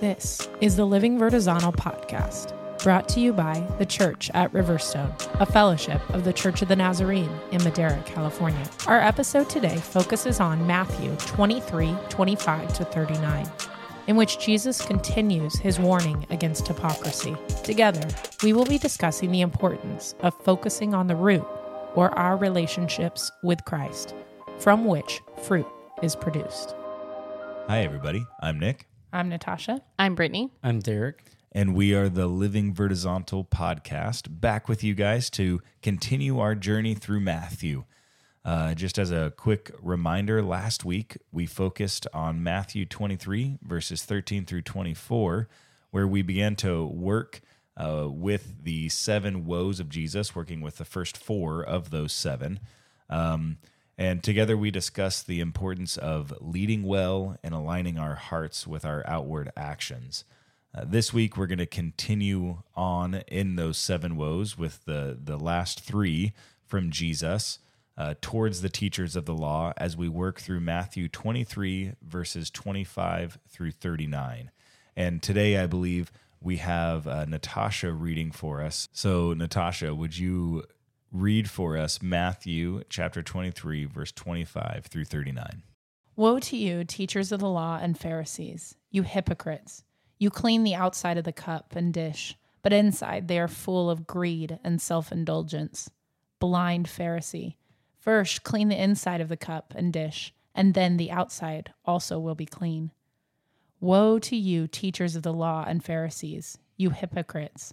This is the Living Vertizontal podcast, brought to you by the Church at Riverstone, a fellowship of the Church of the Nazarene in Madera, California. Our episode today focuses on Matthew 23 25 to 39, in which Jesus continues his warning against hypocrisy. Together, we will be discussing the importance of focusing on the root, or our relationships with Christ, from which fruit is produced. Hi, everybody. I'm Nick, I'm Natasha. I'm Brittany. I'm Derek. and we are the Living Vertizontal podcast, back with you guys to continue our journey through Matthew. Uh, just as a quick reminder, last week we focused on Matthew 23, verses 13 through 24, where we began to work uh, with the seven woes of Jesus, working with the first four of those seven. Um, and together we discussed the importance of leading well and aligning our hearts with our outward actions. Uh, this week we're going to continue on in those seven woes with the the last three from Jesus uh, towards the teachers of the law as we work through Matthew 23 verses 25 through 39. And today I believe we have uh, Natasha reading for us. So Natasha, would you read for us Matthew chapter 23 verse 25 through 39? Woe to you, teachers of the law and Pharisees, you hypocrites! You clean the outside of the cup and dish, but inside they are full of greed and self indulgence. Blind Pharisee! First, clean the inside of the cup and dish, and then the outside also will be clean. Woe to you, teachers of the law and Pharisees, you hypocrites!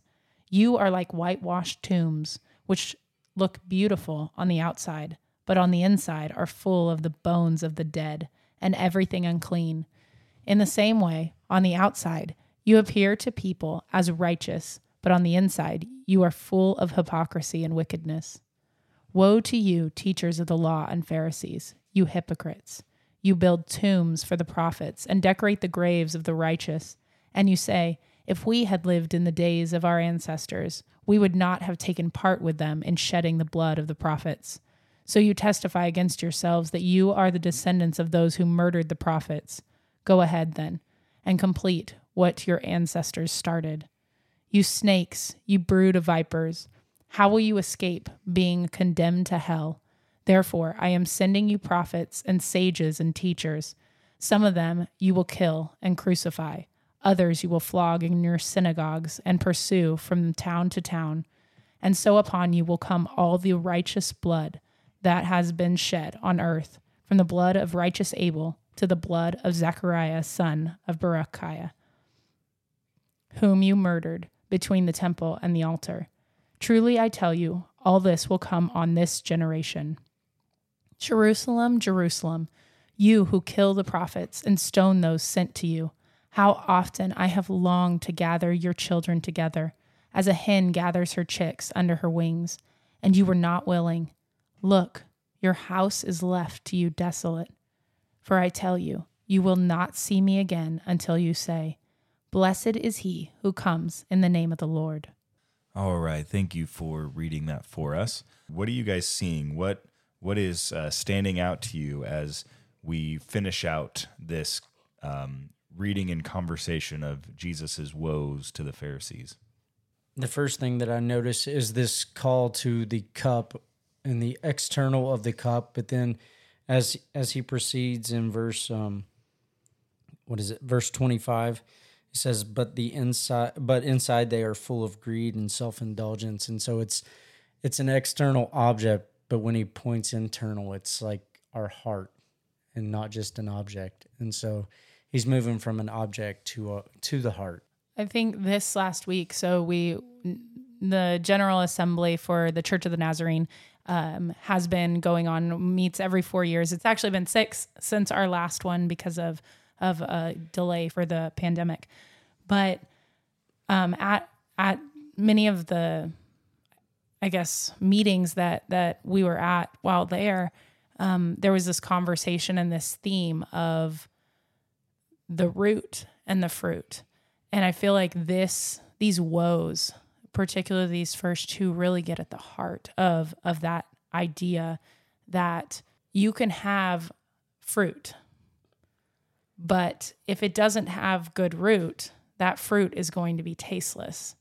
You are like whitewashed tombs, which look beautiful on the outside, but on the inside are full of the bones of the dead and everything unclean. In the same way, on the outside, you appear to people as righteous, but on the inside, you are full of hypocrisy and wickedness. Woe to you, teachers of the law and Pharisees, you hypocrites! You build tombs for the prophets and decorate the graves of the righteous, and you say, If we had lived in the days of our ancestors, we would not have taken part with them in shedding the blood of the prophets. So you testify against yourselves that you are the descendants of those who murdered the prophets. Go ahead, then, and complete what your ancestors started. You snakes, you brood of vipers, how will you escape being condemned to hell? Therefore, I am sending you prophets and sages and teachers. Some of them you will kill and crucify, others you will flog in your synagogues and pursue from town to town. And so upon you will come all the righteous blood that has been shed on earth, from the blood of righteous Abel to the blood of Zechariah, son of Berechiah, whom you murdered between the temple and the altar. Truly I tell you, all this will come on this generation. Jerusalem, Jerusalem, you who kill the prophets and stone those sent to you, how often I have longed to gather your children together, as a hen gathers her chicks under her wings, and you were not willing. Look, your house is left to you desolate. For I tell you, you will not see me again until you say, Blessed is he who comes in the name of the Lord. All right, thank you for reading that for us. What are you guys seeing? What what is uh, standing out to you as we finish out this um, reading and conversation of Jesus's woes to the Pharisees? The first thing that I notice is this call to the cup and the external of the cup, but then as as he proceeds in verse um what is it? Verse 25 it says but the inside but inside they are full of greed and self-indulgence and so it's it's an external object but when he points internal it's like our heart and not just an object and so he's moving from an object to a to the heart I think this last week, so we, the General Assembly for the Church of the Nazarene um, has been going on, meets every four years. It's actually been six since our last one because of of a delay for the pandemic. But um, at at many of the, I guess, meetings that that we were at while there, um, there was this conversation and this theme of the root and the fruit. And I feel like this these woes, particularly these first two, really get at the heart of of that idea that you can have fruit But if it doesn't have good root, that fruit is going to be tasteless.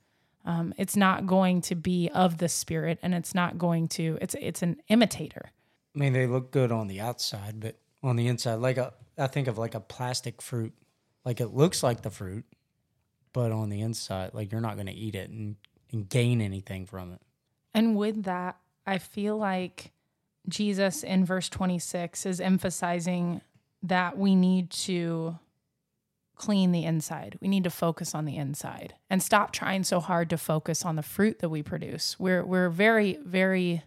Um, it's not going to be of the spirit, and it's not going to. It's it's an imitator. I mean, they look good on the outside, but on the inside, like a, I think of like a plastic fruit. Like it looks like the fruit, but on the inside, like you're not going to eat it and, and gain anything from it. And with that, I feel like Jesus in verse 26 is emphasizing that we need to clean the inside. We need to focus on the inside and stop trying so hard to focus on the fruit that we produce. We're we're very very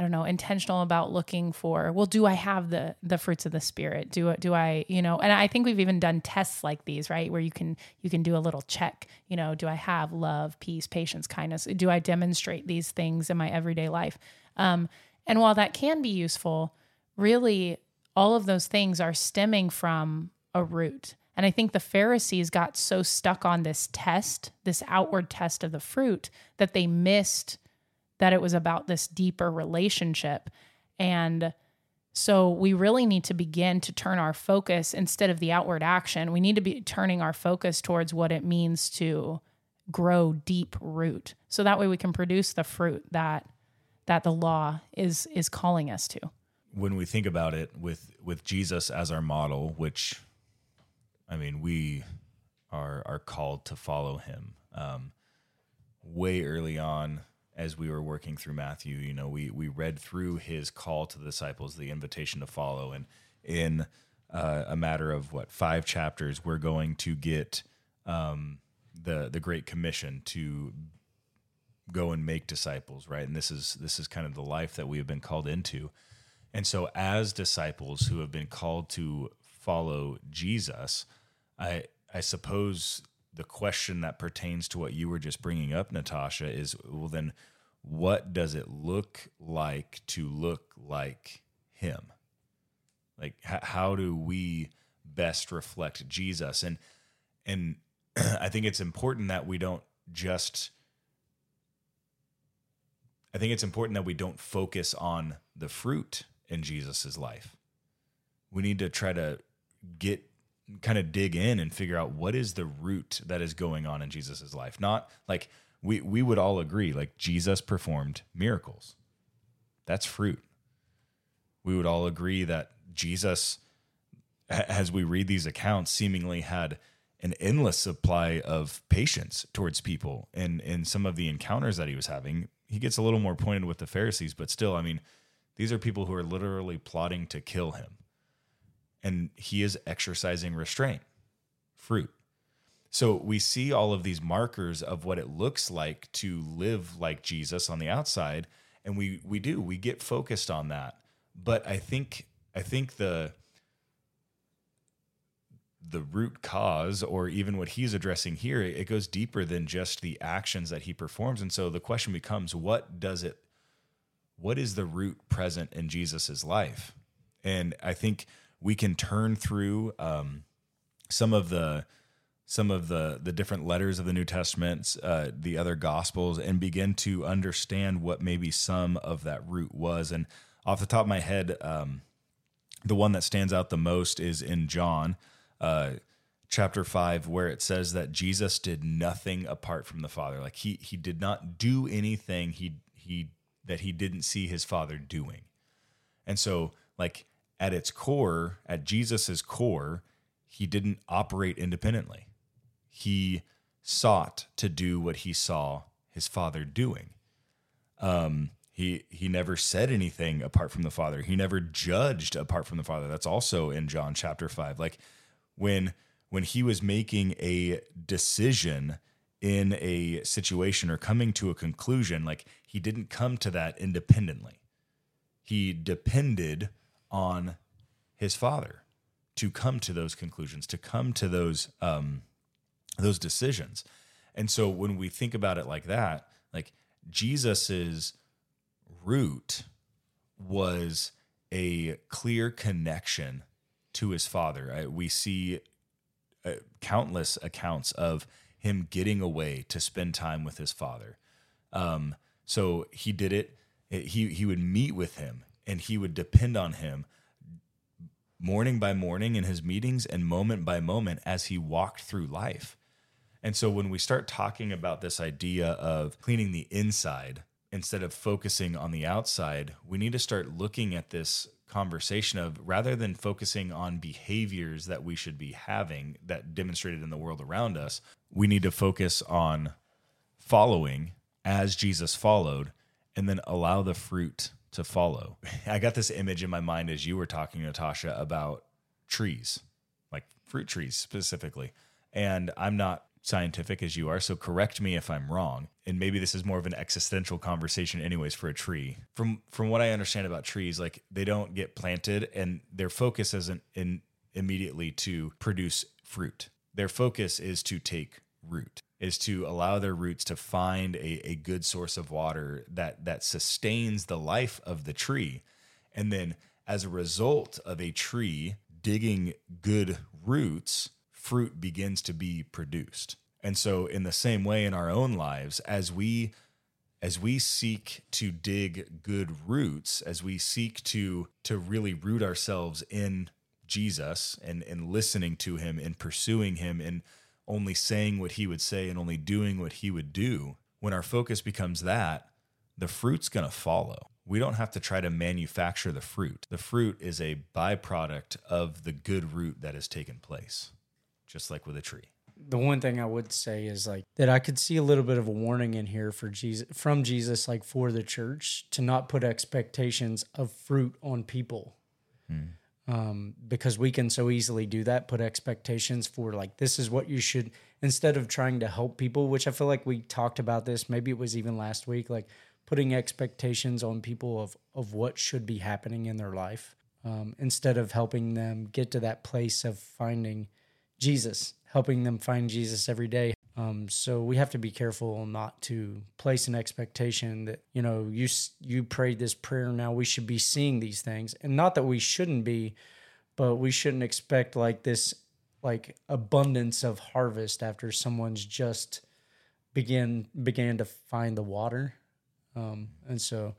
I don't know, intentional about looking for, well, do I have the the fruits of the spirit? Do do I, you know, and I think we've even done tests like these, right? Where you can you can do a little check, you know, do I have love, peace, patience, kindness? Do I demonstrate these things in my everyday life? Um, and while that can be useful, really all of those things are stemming from a root. And I think the Pharisees got so stuck on this test, this outward test of the fruit, that they missed that it was about this deeper relationship. And so we really need to begin to turn our focus instead of the outward action. We need to be turning our focus towards what it means to grow deep root. So that way we can produce the fruit that that the law is is calling us to. When we think about it with with Jesus as our model, which I mean, we are are called to follow him. Um, way early on, as we were working through Matthew, you know, we we read through his call to the disciples, the invitation to follow, and in uh, a matter of what five chapters, we're going to get um, the the Great Commission to go and make disciples, right? And this is this is kind of the life that we have been called into. And so, as disciples who have been called to follow Jesus, I I suppose the question that pertains to what you were just bringing up, Natasha, is well, then what does it look like to look like him? Like, h- how do we best reflect Jesus? And, and I think it's important that we don't just, I think it's important that we don't focus on the fruit in Jesus's life. We need to try to get kind of dig in and figure out what is the root that is going on in Jesus's life. Not like we we would all agree like Jesus performed miracles. That's fruit. We would all agree that Jesus as we read these accounts seemingly had an endless supply of patience towards people and in some of the encounters that he was having he gets a little more pointed with the pharisees but still i mean these are people who are literally plotting to kill him and he is exercising restraint, fruit. So we see all of these markers of what it looks like to live like Jesus on the outside, and we we do we get focused on that. But I think I think the the root cause or even what he's addressing here it goes deeper than just the actions that he performs and so the question becomes what does it what is the root present in jesus's life and i think we can turn through um, some of the some of the the different letters of the New Testament, uh, the other Gospels, and begin to understand what maybe some of that root was. And off the top of my head, um, the one that stands out the most is in John. Uh, chapter 5 where it says that Jesus did nothing apart from the Father like he he did not do anything he he that he didn't see his father doing. And so like at its core, at Jesus's core, he didn't operate independently. He sought to do what he saw his father doing. Um, he he never said anything apart from the father. He never judged apart from the father. That's also in John chapter five. Like when when he was making a decision in a situation or coming to a conclusion, like he didn't come to that independently. He depended on his father to come to those conclusions, to come to those um, those decisions. And so when we think about it like that, like Jesus's root was a clear connection to his father. We see uh, countless accounts of him getting away to spend time with his father. Um, so he did it. He he would meet with him and he would depend on him morning by morning in his meetings and moment by moment as he walked through life. And so when we start talking about this idea of cleaning the inside instead of focusing on the outside, we need to start looking at this conversation of rather than focusing on behaviors that we should be having that demonstrated in the world around us, we need to focus on following as Jesus followed and then allow the fruit to follow. I got this image in my mind as you were talking, Natasha, about trees, like fruit trees specifically. And I'm not scientific as you are, so correct me if I'm wrong. And maybe this is more of an existential conversation anyways for a tree. From from what I understand about trees, like they don't get planted and their focus isn't in immediately to produce fruit. Their focus is to take root is to allow their roots to find a, a good source of water that that sustains the life of the tree. And then as a result of a tree digging good roots fruit begins to be produced. And so in the same way in our own lives as we as we seek to dig good roots as we seek to to really root ourselves in Jesus and and listening to him and pursuing him and only saying what he would say and only doing what he would do, when our focus becomes that, the fruit's going to follow. We don't have to try to manufacture the fruit. The fruit is a byproduct of the good root that has taken place, just like with a tree. The one thing I would say is like that I could see a little bit of a warning in here for Jesus from Jesus, like for the church to not put expectations of fruit on people. Hmm um, because we can so easily do that put expectations for like this is what you should instead of trying to help people which i feel like we talked about this maybe it was even last week like putting expectations on people of of what should be happening in their life um, instead of helping them get to that place of finding jesus helping them find jesus every day um, so we have to be careful not to place an expectation that you know you you prayed this prayer now we should be seeing these things, and not that we shouldn't be, but we shouldn't expect like this like abundance of harvest after someone's just began began to find the water, um, and so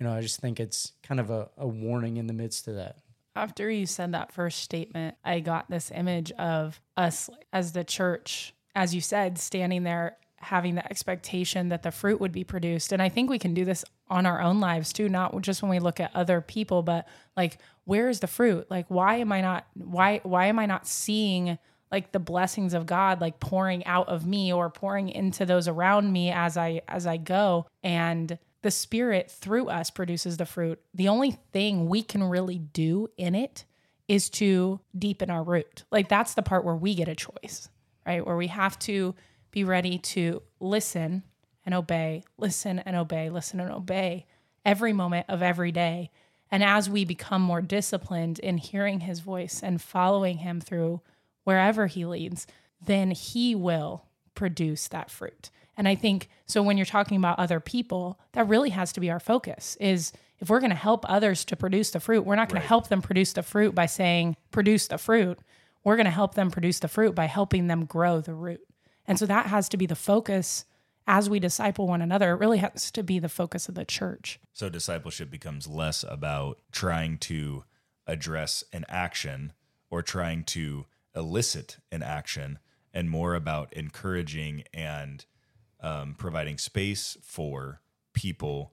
you know I just think it's kind of a, a warning in the midst of that. After you said that first statement, I got this image of us as the church as you said, standing there having the expectation that the fruit would be produced. And I think we can do this on our own lives too, not just when we look at other people, but like where is the fruit? Like why am I not why why am I not seeing like the blessings of God like pouring out of me or pouring into those around me as I as I go and the spirit through us produces the fruit. The only thing we can really do in it is to deepen our root. Like that's the part where we get a choice right? Where we have to be ready to listen and obey, listen and obey, listen and obey every moment of every day. And as we become more disciplined in hearing his voice and following him through wherever he leads, then he will produce that fruit. And I think so when you're talking about other people, that really has to be our focus is if we're going to help others to produce the fruit, we're not going right. to help them produce the fruit by saying produce the fruit we're going to help them produce the fruit by helping them grow the root. And so that has to be the focus as we disciple one another. It really has to be the focus of the church. So discipleship becomes less about trying to address an action or trying to elicit an action and more about encouraging and um, providing space for people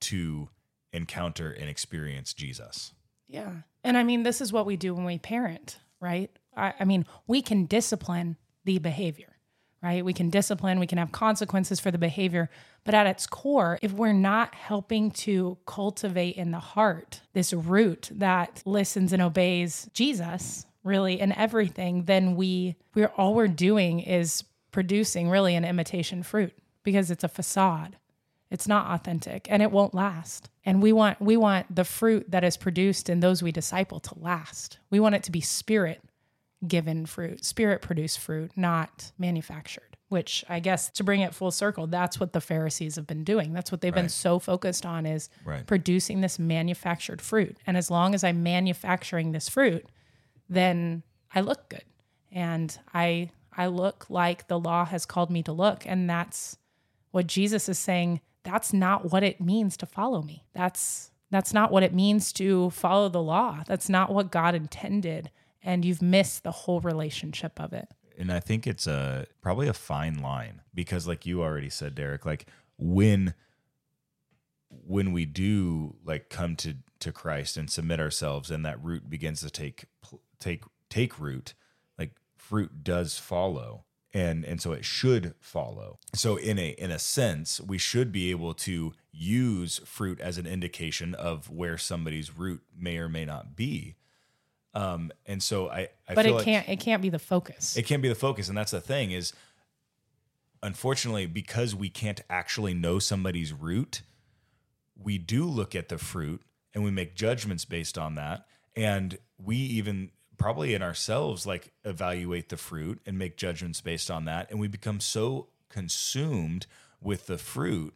to encounter and experience Jesus. Yeah. And I mean, this is what we do when we parent, right? I, I mean, we can discipline the behavior, right? We can discipline, we can have consequences for the behavior. But at its core, if we're not helping to cultivate in the heart this root that listens and obeys Jesus, really in everything, then we we're all we're doing is producing really an imitation fruit because it's a facade. It's not authentic and it won't last. And we want we want the fruit that is produced in those we disciple to last. We want it to be spirit given fruit, spirit produced fruit, not manufactured. Which I guess to bring it full circle, that's what the Pharisees have been doing. That's what they've right. been so focused on is right. producing this manufactured fruit. And as long as I'm manufacturing this fruit, then I look good. And I I look like the law has called me to look. And that's what Jesus is saying. That's not what it means to follow me. That's That's not what it means to follow the law. That's not what God intended. And you've missed the whole relationship of it. And I think it's a probably a fine line because like you already said Derek, like when when we do like come to to Christ and submit ourselves and that root begins to take take take root, like fruit does follow and and so it should follow so in a in a sense we should be able to use fruit as an indication of where somebody's root may or may not be um and so i, I but it like can't it can't be the focus. It can't be the focus and that's the thing is unfortunately because we can't actually know somebody's root we do look at the fruit and we make judgments based on that. And we even probably in ourselves like evaluate the fruit and make judgments based on that. And we become so consumed with the fruit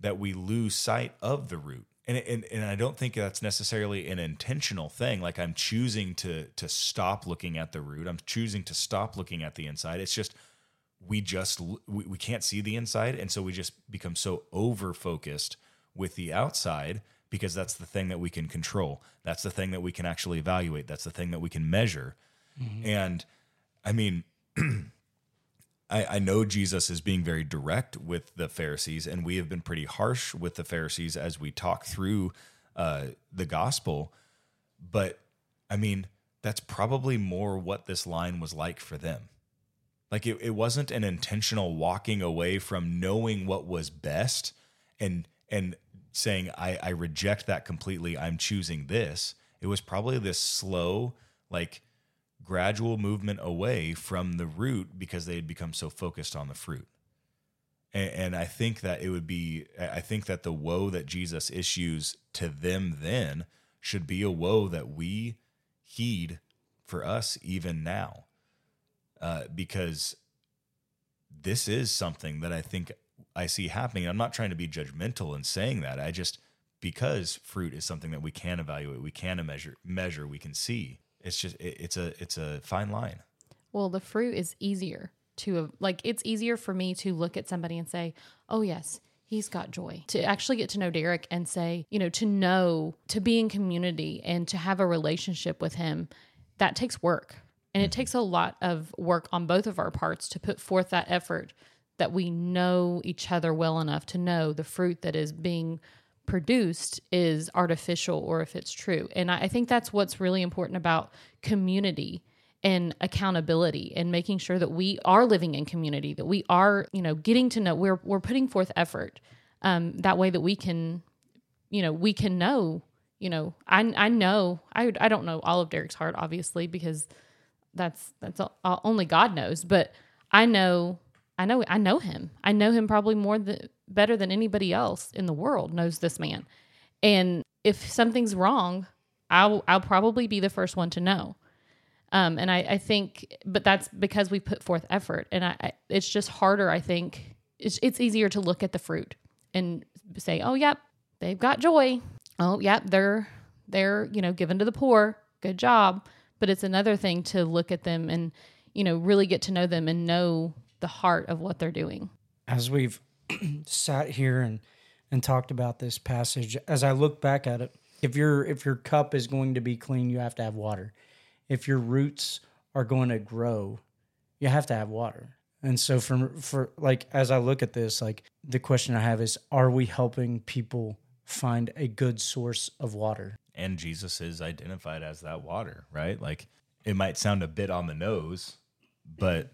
that we lose sight of the root and, and and I don't think that's necessarily an intentional thing like I'm choosing to to stop looking at the root I'm choosing to stop looking at the inside it's just we just we, we can't see the inside and so we just become so over focused with the outside because that's the thing that we can control. That's the thing that we can actually evaluate. That's the thing that we can measure. Mm-hmm. And I mean, I, I know Jesus is being very direct with the Pharisees, and we have been pretty harsh with the Pharisees as we talk through uh, the gospel. But I mean, that's probably more what this line was like for them. Like it, it wasn't an intentional walking away from knowing what was best and and saying I, I reject that completely i'm choosing this it was probably this slow like gradual movement away from the root because they had become so focused on the fruit and, and i think that it would be i think that the woe that jesus issues to them then should be a woe that we heed for us even now uh, because this is something that i think I see happening. I'm not trying to be judgmental in saying that. I just because fruit is something that we can evaluate, we can measure, measure, we can see. It's just it, it's a it's a fine line. Well, the fruit is easier to like. It's easier for me to look at somebody and say, "Oh yes, he's got joy." To actually get to know Derek and say, you know, to know, to be in community and to have a relationship with him, that takes work. And it mm-hmm. takes a lot of work on both of our parts to put forth that effort that we know each other well enough to know the fruit that is being produced is artificial or if it's true. And I, I think that's what's really important about community and accountability and making sure that we are living in community, that we are, you know, getting to know we're we're putting forth effort. Um, that way that we can, you know, we can know, you know, I I know I I don't know all of Derek's heart obviously because that's that's all, only God knows, but I know I know I know him. I know him probably more than better than anybody else in the world knows this man. And if something's wrong, I'll I'll probably be the first one to know. Um, and I, I think, but that's because we put forth effort, and I, I, it's just harder. I think it's it's easier to look at the fruit and say, oh yep, they've got joy. Oh yep, they're they're you know given to the poor. Good job. But it's another thing to look at them and you know really get to know them and know the heart of what they're doing. As we've sat here and and talked about this passage, as I look back at it, if your if your cup is going to be clean, you have to have water. If your roots are going to grow, you have to have water. And so for for like as I look at this, like the question I have is are we helping people find a good source of water? And Jesus is identified as that water, right? Like it might sound a bit on the nose, but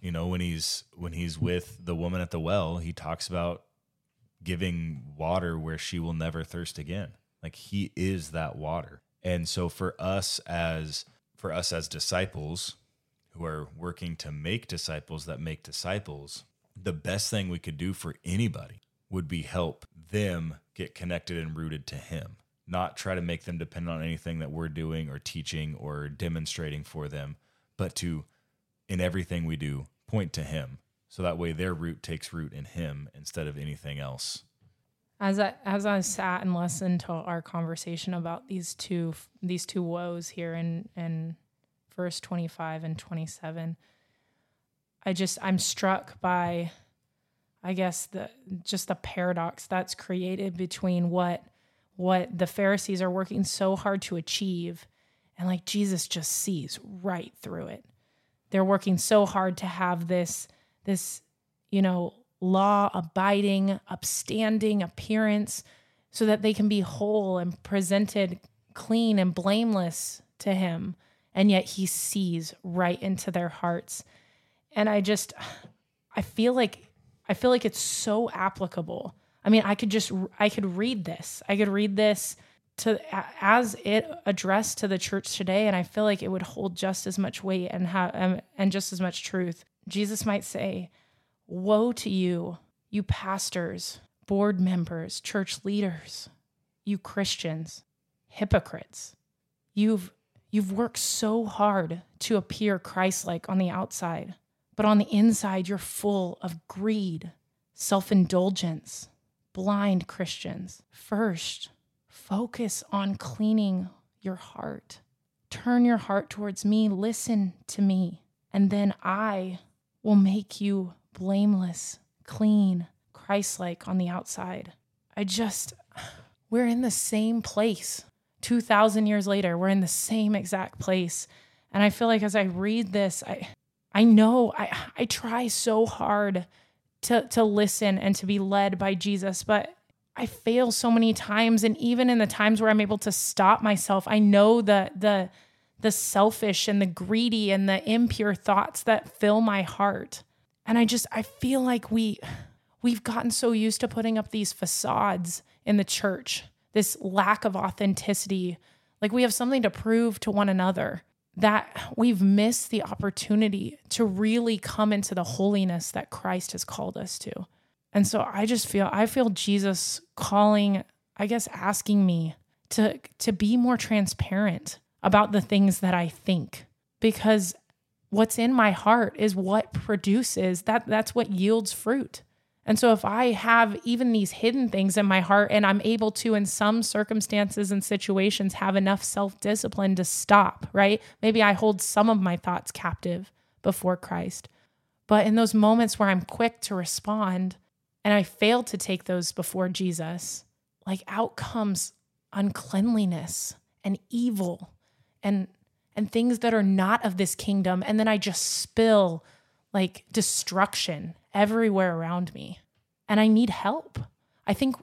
you know when he's when he's with the woman at the well he talks about giving water where she will never thirst again. Like he is that water. And so for us as for us as disciples who are working to make disciples that make disciples the best thing we could do for anybody would be help them get connected and rooted to him not try to make them depend on anything that we're doing or teaching or demonstrating for them but to in everything we do point to him so that way their root takes root in him instead of anything else as I as I sat and listened to our conversation about these two these two woes here in in verse 25 and 27 I just I'm struck by I guess the just the paradox that's created between what what the Pharisees are working so hard to achieve. And like Jesus just sees right through it. They're working so hard to have this, this, you know, law abiding, upstanding appearance so that they can be whole and presented clean and blameless to him. And yet he sees right into their hearts. And I just, I feel like, I feel like it's so applicable. I mean, I could just, I could read this. I could read this to as it addressed to the church today and i feel like it would hold just as much weight and have um, and just as much truth. Jesus might say woe to you you pastors board members church leaders you christians hypocrites. You've you've worked so hard to appear christ-like on the outside but on the inside you're full of greed self-indulgence blind christians. First Focus on cleaning your heart. Turn your heart towards me. Listen to me. And then I will make you blameless, clean, Christ like on the outside. I just, we're in the same place. 2,000 years later, we're in the same exact place. And I feel like as I read this, I, I know I, I try so hard to, to listen and to be led by Jesus, but I fail so many times and even in the times where I'm able to stop myself, I know the the the selfish and the greedy and the impure thoughts that fill my heart. And I just I feel like we we've gotten so used to putting up these facades in the church. This lack of authenticity. Like we have something to prove to one another that we've missed the opportunity to really come into the holiness that Christ has called us to. And so I just feel I feel Jesus calling, I guess asking me to to be more transparent about the things that I think because what's in my heart is what produces that that's what yields fruit. And so if I have even these hidden things in my heart and I'm able to in some circumstances and situations have enough self-discipline to stop, right? Maybe I hold some of my thoughts captive before Christ. But in those moments where I'm quick to respond, and I failed to take those before Jesus, like out comes uncleanliness and evil and and things that are not of this kingdom and then I just spill like destruction everywhere around me. And I need help. I think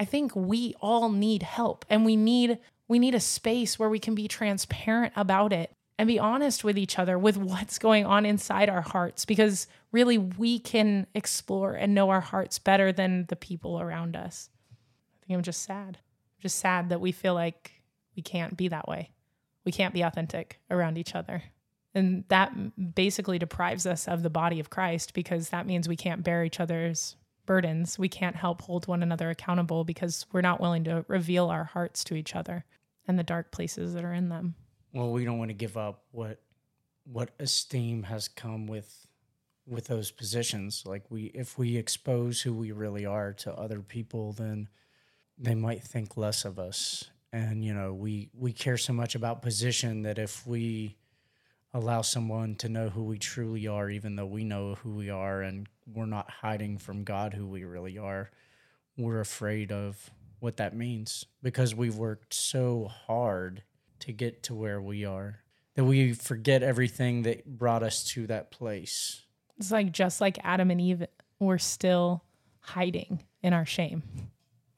I think we all need help and we need we need a space where we can be transparent about it and be honest with each other with what's going on inside our hearts because really we can explore and know our hearts better than the people around us. I think I'm just sad. I'm just sad that we feel like we can't be that way. We can't be authentic around each other. And that basically deprives us of the body of Christ because that means we can't bear each other's burdens. We can't help hold one another accountable because we're not willing to reveal our hearts to each other and the dark places that are in them well we don't want to give up what what esteem has come with with those positions. Like we if we expose who we really are to other people then they might think less of us. And you know we we care so much about position that if we allow someone to know who we truly are even though we know who we are and we're not hiding from God who we really are we're afraid of what that means. Because we've worked so hard to get to where we are, that we forget everything that brought us to that place. It's like just like Adam and Eve, we're still hiding in our shame.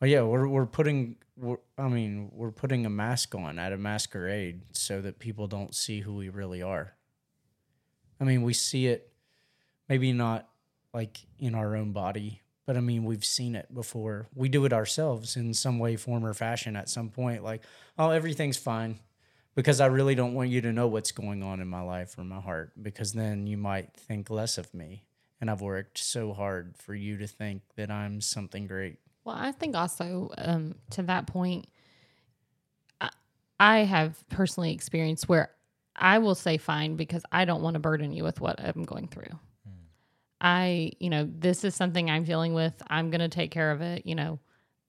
Oh yeah, we're we're putting we're, I mean, we're putting a mask on at a masquerade so that people don't see who we really are. I mean, we see it maybe not like in our own body, but I mean, we've seen it before. We do it ourselves in some way, form, or fashion at some point. Like, oh, everything's fine because I really don't want you to know what's going on in my life or my heart because then you might think less of me. And I've worked so hard for you to think that I'm something great. Well, I think also um, to that point, I, I have personally experienced where I will say fine because I don't want to burden you with what I'm going through. Hmm. I, you know, this is something I'm dealing with. I'm going to take care of it. You know,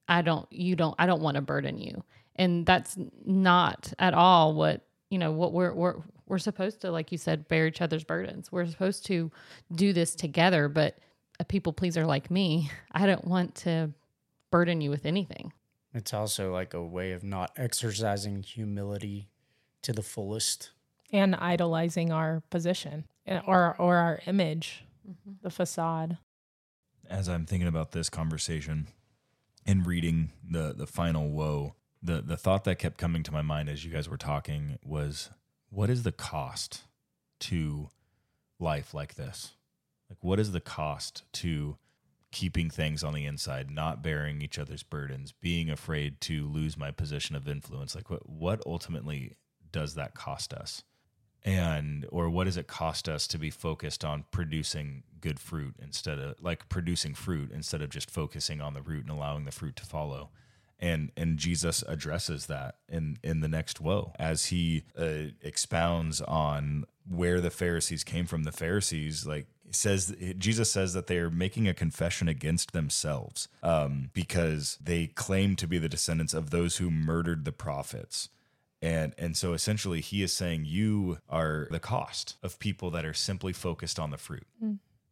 I don't, you don't, I don't want to burden you and that's not at all what you know what we're we're we're supposed to like you said bear each other's burdens we're supposed to do this together but a people pleaser like me i don't want to burden you with anything It's also like a way of not exercising humility to the fullest. and idolizing our position eh, or or our image, the facade. as I'm thinking about this conversation and reading the the final woe, the the thought that kept coming to my mind as you guys were talking was what is the cost to life like this? Like what is the cost to keeping things on the inside, not bearing each other's burdens, being afraid to lose my position of influence? Like what what ultimately does that cost us? and or what does it cost us to be focused on producing good fruit instead of like producing fruit instead of just focusing on the root and allowing the fruit to follow and and Jesus addresses that in in the next woe as he uh, expounds on where the Pharisees came from. The Pharisees like says Jesus says that they are making a confession against themselves um, because they claim to be the descendants of those who murdered the prophets. And and so essentially he is saying you are the cost of people that are simply focused on the fruit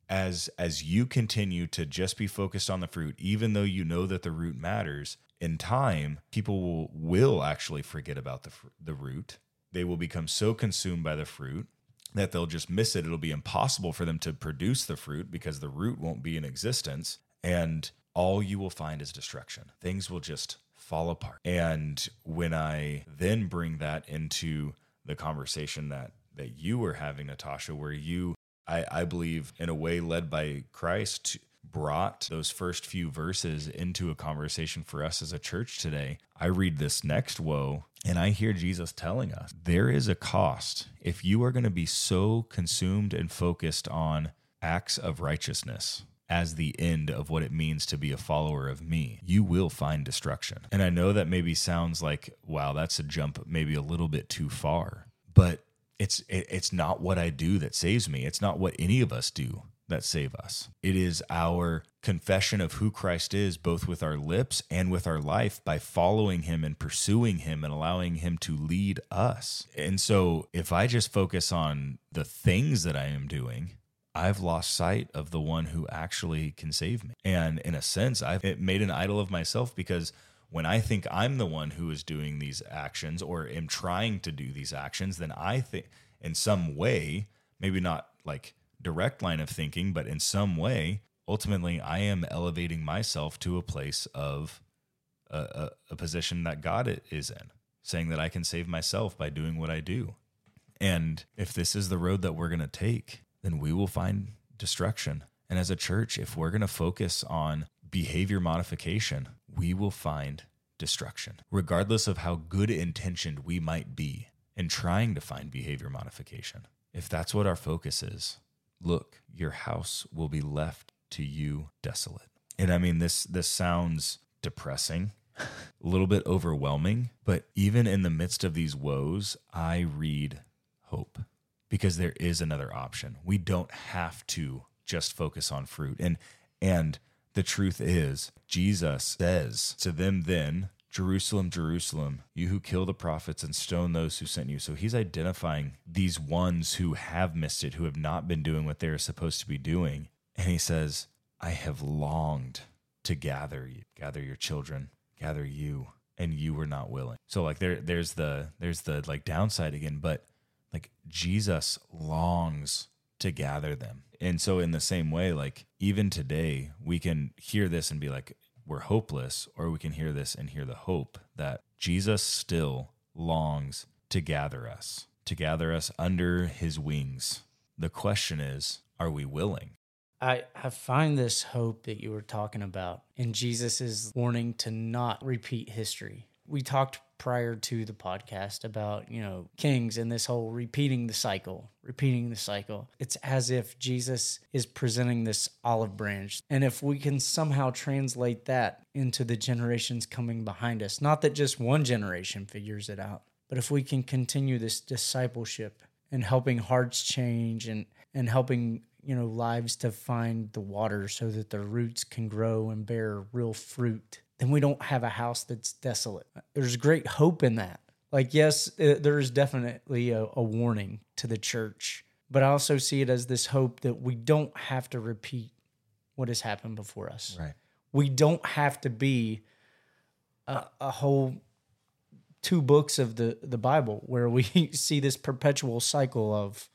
as as you continue to just be focused on the fruit even though you know that the root matters in time people will, will actually forget about the the root. They will become so consumed by the fruit that they'll just miss it. It'll be impossible for them to produce the fruit because the root won't be in existence and all you will find is destruction. Things will just fall apart. And when i then bring that into the conversation that that you were having natasha where you I, I believe, in a way led by Christ, brought those first few verses into a conversation for us as a church today. I read this next woe and I hear Jesus telling us there is a cost. If you are going to be so consumed and focused on acts of righteousness, as the end of what it means to be a follower of me, you will find destruction. And I know that maybe sounds like, wow, that's a jump maybe a little bit too far. But it's it, it's not what I do that saves me. It's not what any of us do that save us. It is our confession of who Christ is both with our lips and with our life by following him and pursuing him and allowing him to lead us. And so if I just focus on the things that I am doing, I've lost sight of the one who actually can save me. And in a sense, I've made an idol of myself because when I think I'm the one who is doing these actions or am trying to do these actions, then I think in some way, maybe not like direct line of thinking, but in some way, ultimately, I am elevating myself to a place of a, a, a position that God is in, saying that I can save myself by doing what I do. And if this is the road that we're going to take, then we will find destruction. And as a church, if we're going to focus on behavior modification, we will find destruction, regardless of how good intentioned we might be in trying to find behavior modification. If that's what our focus is, look, your house will be left to you desolate. And I mean this this sounds depressing, a little bit overwhelming, but even in the midst of these woes, I read hope because there is another option. We don't have to just focus on fruit. And and the truth is, Jesus says to them then, Jerusalem, Jerusalem, you who kill the prophets and stone those who sent you. So he's identifying these ones who have missed it, who have not been doing what they're supposed to be doing. And he says, I have longed to gather you, gather your children, gather you, and you were not willing. So like there there's the there's the like downside again, but like Jesus longs to gather them. And so in the same way, like even today, we can hear this and be like, we're hopeless, or we can hear this and hear the hope that Jesus still longs to gather us, to gather us under his wings. The question is, are we willing? I, I find this hope that you were talking about in Jesus' warning to not repeat history. We talked prior to the podcast about, you know, kings and this whole repeating the cycle, repeating the cycle. It's as if Jesus is presenting this olive branch. And if we can somehow translate that into the generations coming behind us, not that just one generation figures it out, but if we can continue this discipleship and helping hearts change and and helping you know lives to find the water so that the roots can grow and bear real fruit then we don't have a house that's desolate there's great hope in that like yes uh, there is definitely a, a warning to the church but i also see it as this hope that we don't have to repeat what has happened before us Right. we don't have to be a, a whole two books of the the Bible where we see this perpetual cycle of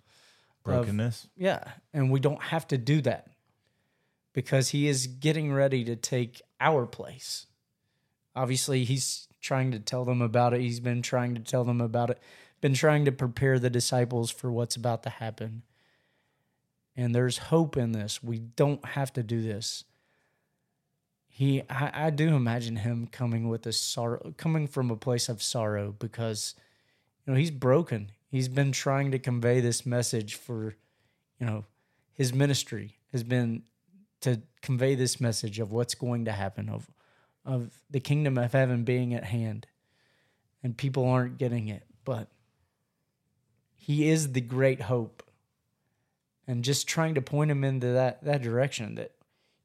Brokenness. yeah, and we don't have to do that because he is getting ready to take our place. Obviously, he's trying to tell them about it. He's been trying to tell them about it, been trying to prepare the disciples for what's about to happen. And there's hope in this. We don't have to do this. He I, I do imagine him coming with a sorrow coming from a place of sorrow because you know he's broken. He's been trying to convey this message for you know his ministry has been to convey this message of what's going to happen of of the kingdom of heaven being at hand and people aren't getting it but he is the great hope. And just trying to point him into that that direction that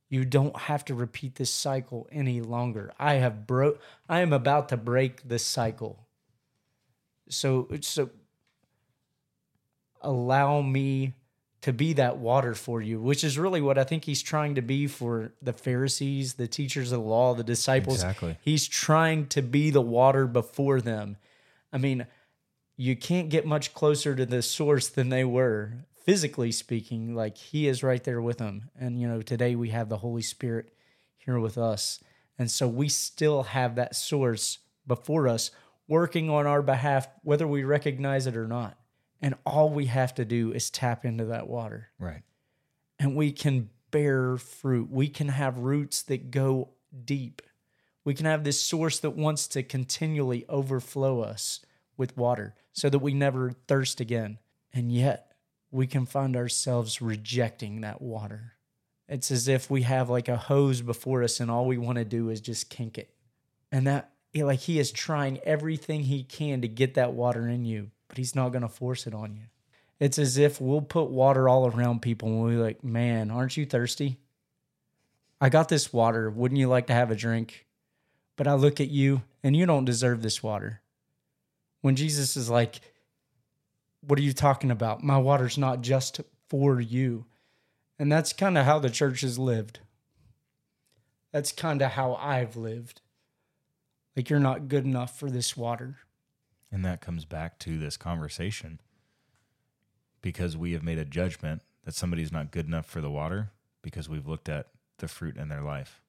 you don't have to repeat this cycle any longer. I have broke i am about to break this cycle. So so allow me to be that water for you, which is really what I think he's trying to be for the Pharisees, the teachers of the law, the disciples. Exactly. He's trying to be the water before them. I mean, you can't get much closer to the source than they were, physically speaking. Like he is right there with them. And, you know, today we have the Holy Spirit here with us. And so we still have that source before us working on our behalf, whether we recognize it or not. And all we have to do is tap into that water. Right. And we can bear fruit. We can have roots that go deep. We can have this source that wants to continually overflow us with water so that we never thirst again. And yet, we can find ourselves rejecting that water. It's as if we have like a hose before us and all we want to do is just kink it. And that, like, he is trying everything he can to get that water in you, but he's not going to force it on you. It's as if we'll put water all around people and we're like, man, aren't you thirsty? I got this water. Wouldn't you like to have a drink? But I look at you and you don't deserve this water. When Jesus is like, what are you talking about? My water's not just for you. And that's kind of how the church has lived. That's kind of how I've lived. Like, you're not good enough for this water. And that comes back to this conversation because we have made a judgment that somebody's not good enough for the water because we've looked at the fruit in their life.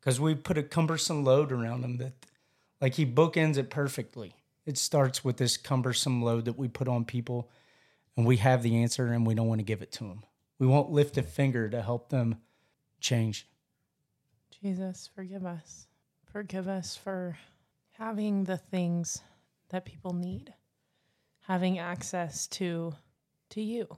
Because we put a cumbersome load around them that, like, he bookends it perfectly. It starts with this cumbersome load that we put on people, and we have the answer and we don't want to give it to them. We won't lift a finger to help them change. Jesus, forgive us. Forgive us for having the things that people need, having access to to you,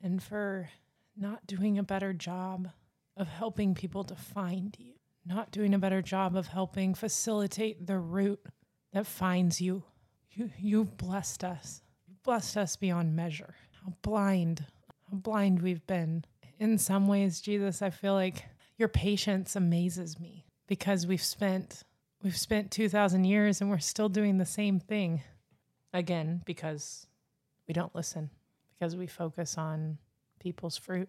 and for not doing a better job of helping people to find you, not doing a better job of helping facilitate the route that finds you. You you've blessed us. You've blessed us beyond measure. How blind, how blind we've been. In some ways, Jesus, I feel like your patience amazes me because we've spent we've spent 2000 years and we're still doing the same thing again because we don't listen because we focus on people's fruit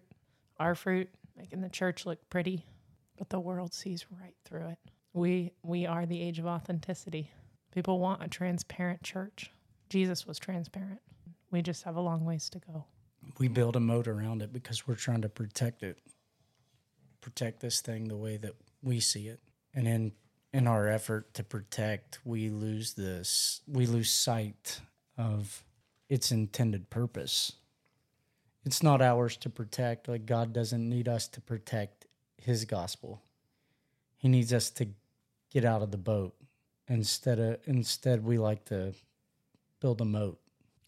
our fruit making the church look pretty but the world sees right through it. We we are the age of authenticity. People want a transparent church. Jesus was transparent. We just have a long ways to go. We build a moat around it because we're trying to protect it, protect this thing the way that we see it. And in in our effort to protect, we lose this, we lose sight of its intended purpose. It's not ours to protect. Like God doesn't need us to protect His gospel. He needs us to get out of the boat. Instead of instead, we like to build a moat.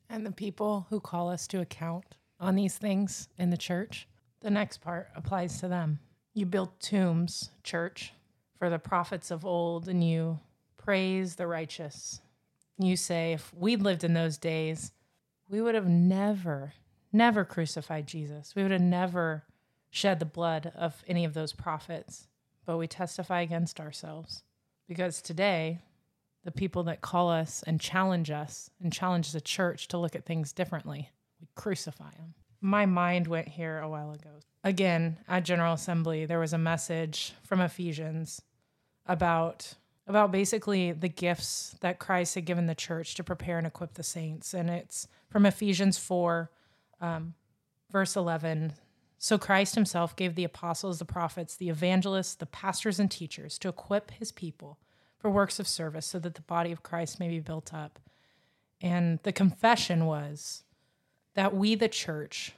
and the people who call us to account on these things in the church, the next part applies to them. You built tombs, church, for the prophets of old, and you praise the righteous. You say, if we'd lived in those days, we would have never, never crucified Jesus. We would have never shed the blood of any of those prophets. But we testify against ourselves because today, the people that call us and challenge us and challenge the church to look at things differently. We crucify them. My mind went here a while ago. Again, at General Assembly, there was a message from Ephesians about about basically the gifts that Christ had given the church to prepare and equip the saints. And it's from Ephesians 4, um, verse 11. So Christ himself gave the apostles, the prophets, the evangelists, the pastors, and teachers to equip his people for works of service so that the body of Christ may be built up. And the confession was that we, the church,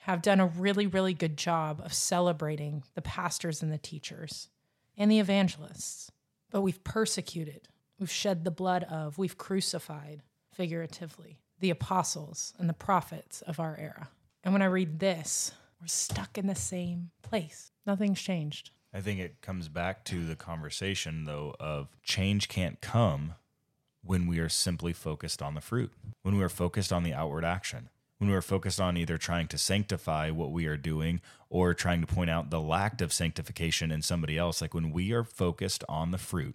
have done a really, really good job of celebrating the pastors and the teachers and the evangelists but we've persecuted, we've shed the blood of, we've crucified, figuratively, the apostles and the prophets of our era. And when I read this, we're stuck in the same place. Nothing's changed. I think it comes back to the conversation, though, of change can't come when we are simply focused on the fruit, when we are focused on the outward action, when we are focused on either trying to sanctify what we are doing or trying to point out the lack of sanctification in somebody else. Like when we are focused on the fruit,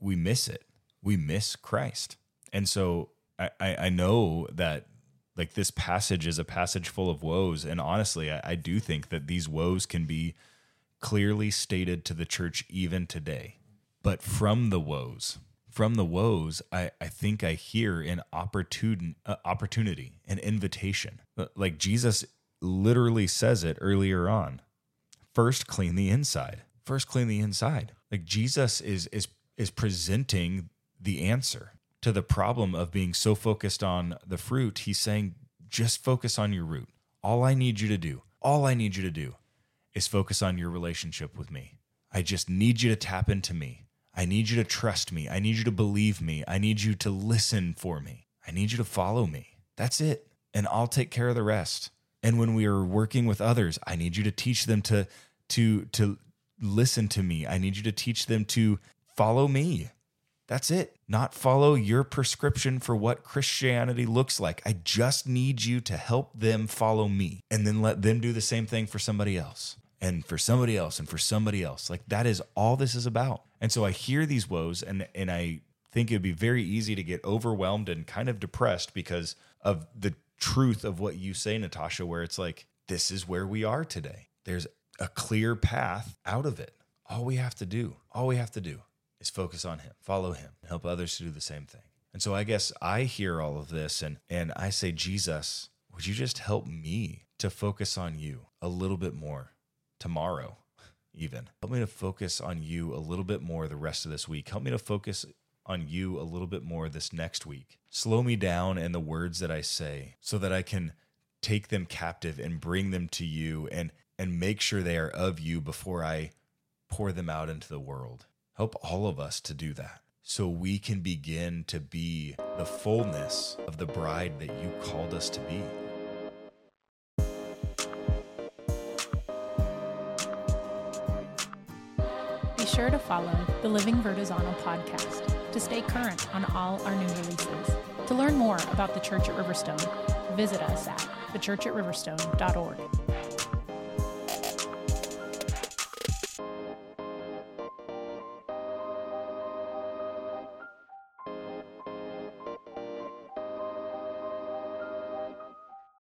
we miss it. We miss Christ. And so I, I know that like this passage is a passage full of woes. And honestly, I, I do think that these woes can be clearly stated to the church even today. But from the woes, from the woes, I, I think I hear an opportun, uh, opportunity, an invitation. Uh, like Jesus literally says it earlier on. First, clean the inside. First, clean the inside. Like Jesus is is is presenting the answer to the problem of being so focused on the fruit. He's saying, just focus on your root. All I need you to do, all I need you to do, is focus on your relationship with me. I just need you to tap into me. I need you to trust me. I need you to believe me. I need you to listen for me. I need you to follow me. That's it. And I'll take care of the rest. And when we are working with others, I need you to teach them to to to listen to me. I need you to teach them to follow me. That's it. Not follow your prescription for what Christianity looks like. I just need you to help them follow me and then let them do the same thing for somebody else and for somebody else and for somebody else. Like that is all this is about. And so I hear these woes and and I think it'd be very easy to get overwhelmed and kind of depressed because of the truth of what you say, Natasha, where it's like, this is where we are today. There's a clear path out of it. All we have to do, all we have to do is focus on him, follow him, help others to do the same thing. And so I guess I hear all of this and and I say, Jesus, would you just help me to focus on you a little bit more tomorrow? even. Help me to focus on you a little bit more the rest of this week. Help me to focus on you a little bit more this next week. Slow me down in the words that I say so that I can take them captive and bring them to you and and make sure they are of you before I pour them out into the world. Help all of us to do that so we can begin to be the fullness of the bride that you called us to be. Sure to follow the Living Vertizontal podcast to stay current on all our new releases. To learn more about the Church at Riverstone, visit us at thechurchatriverstone.org.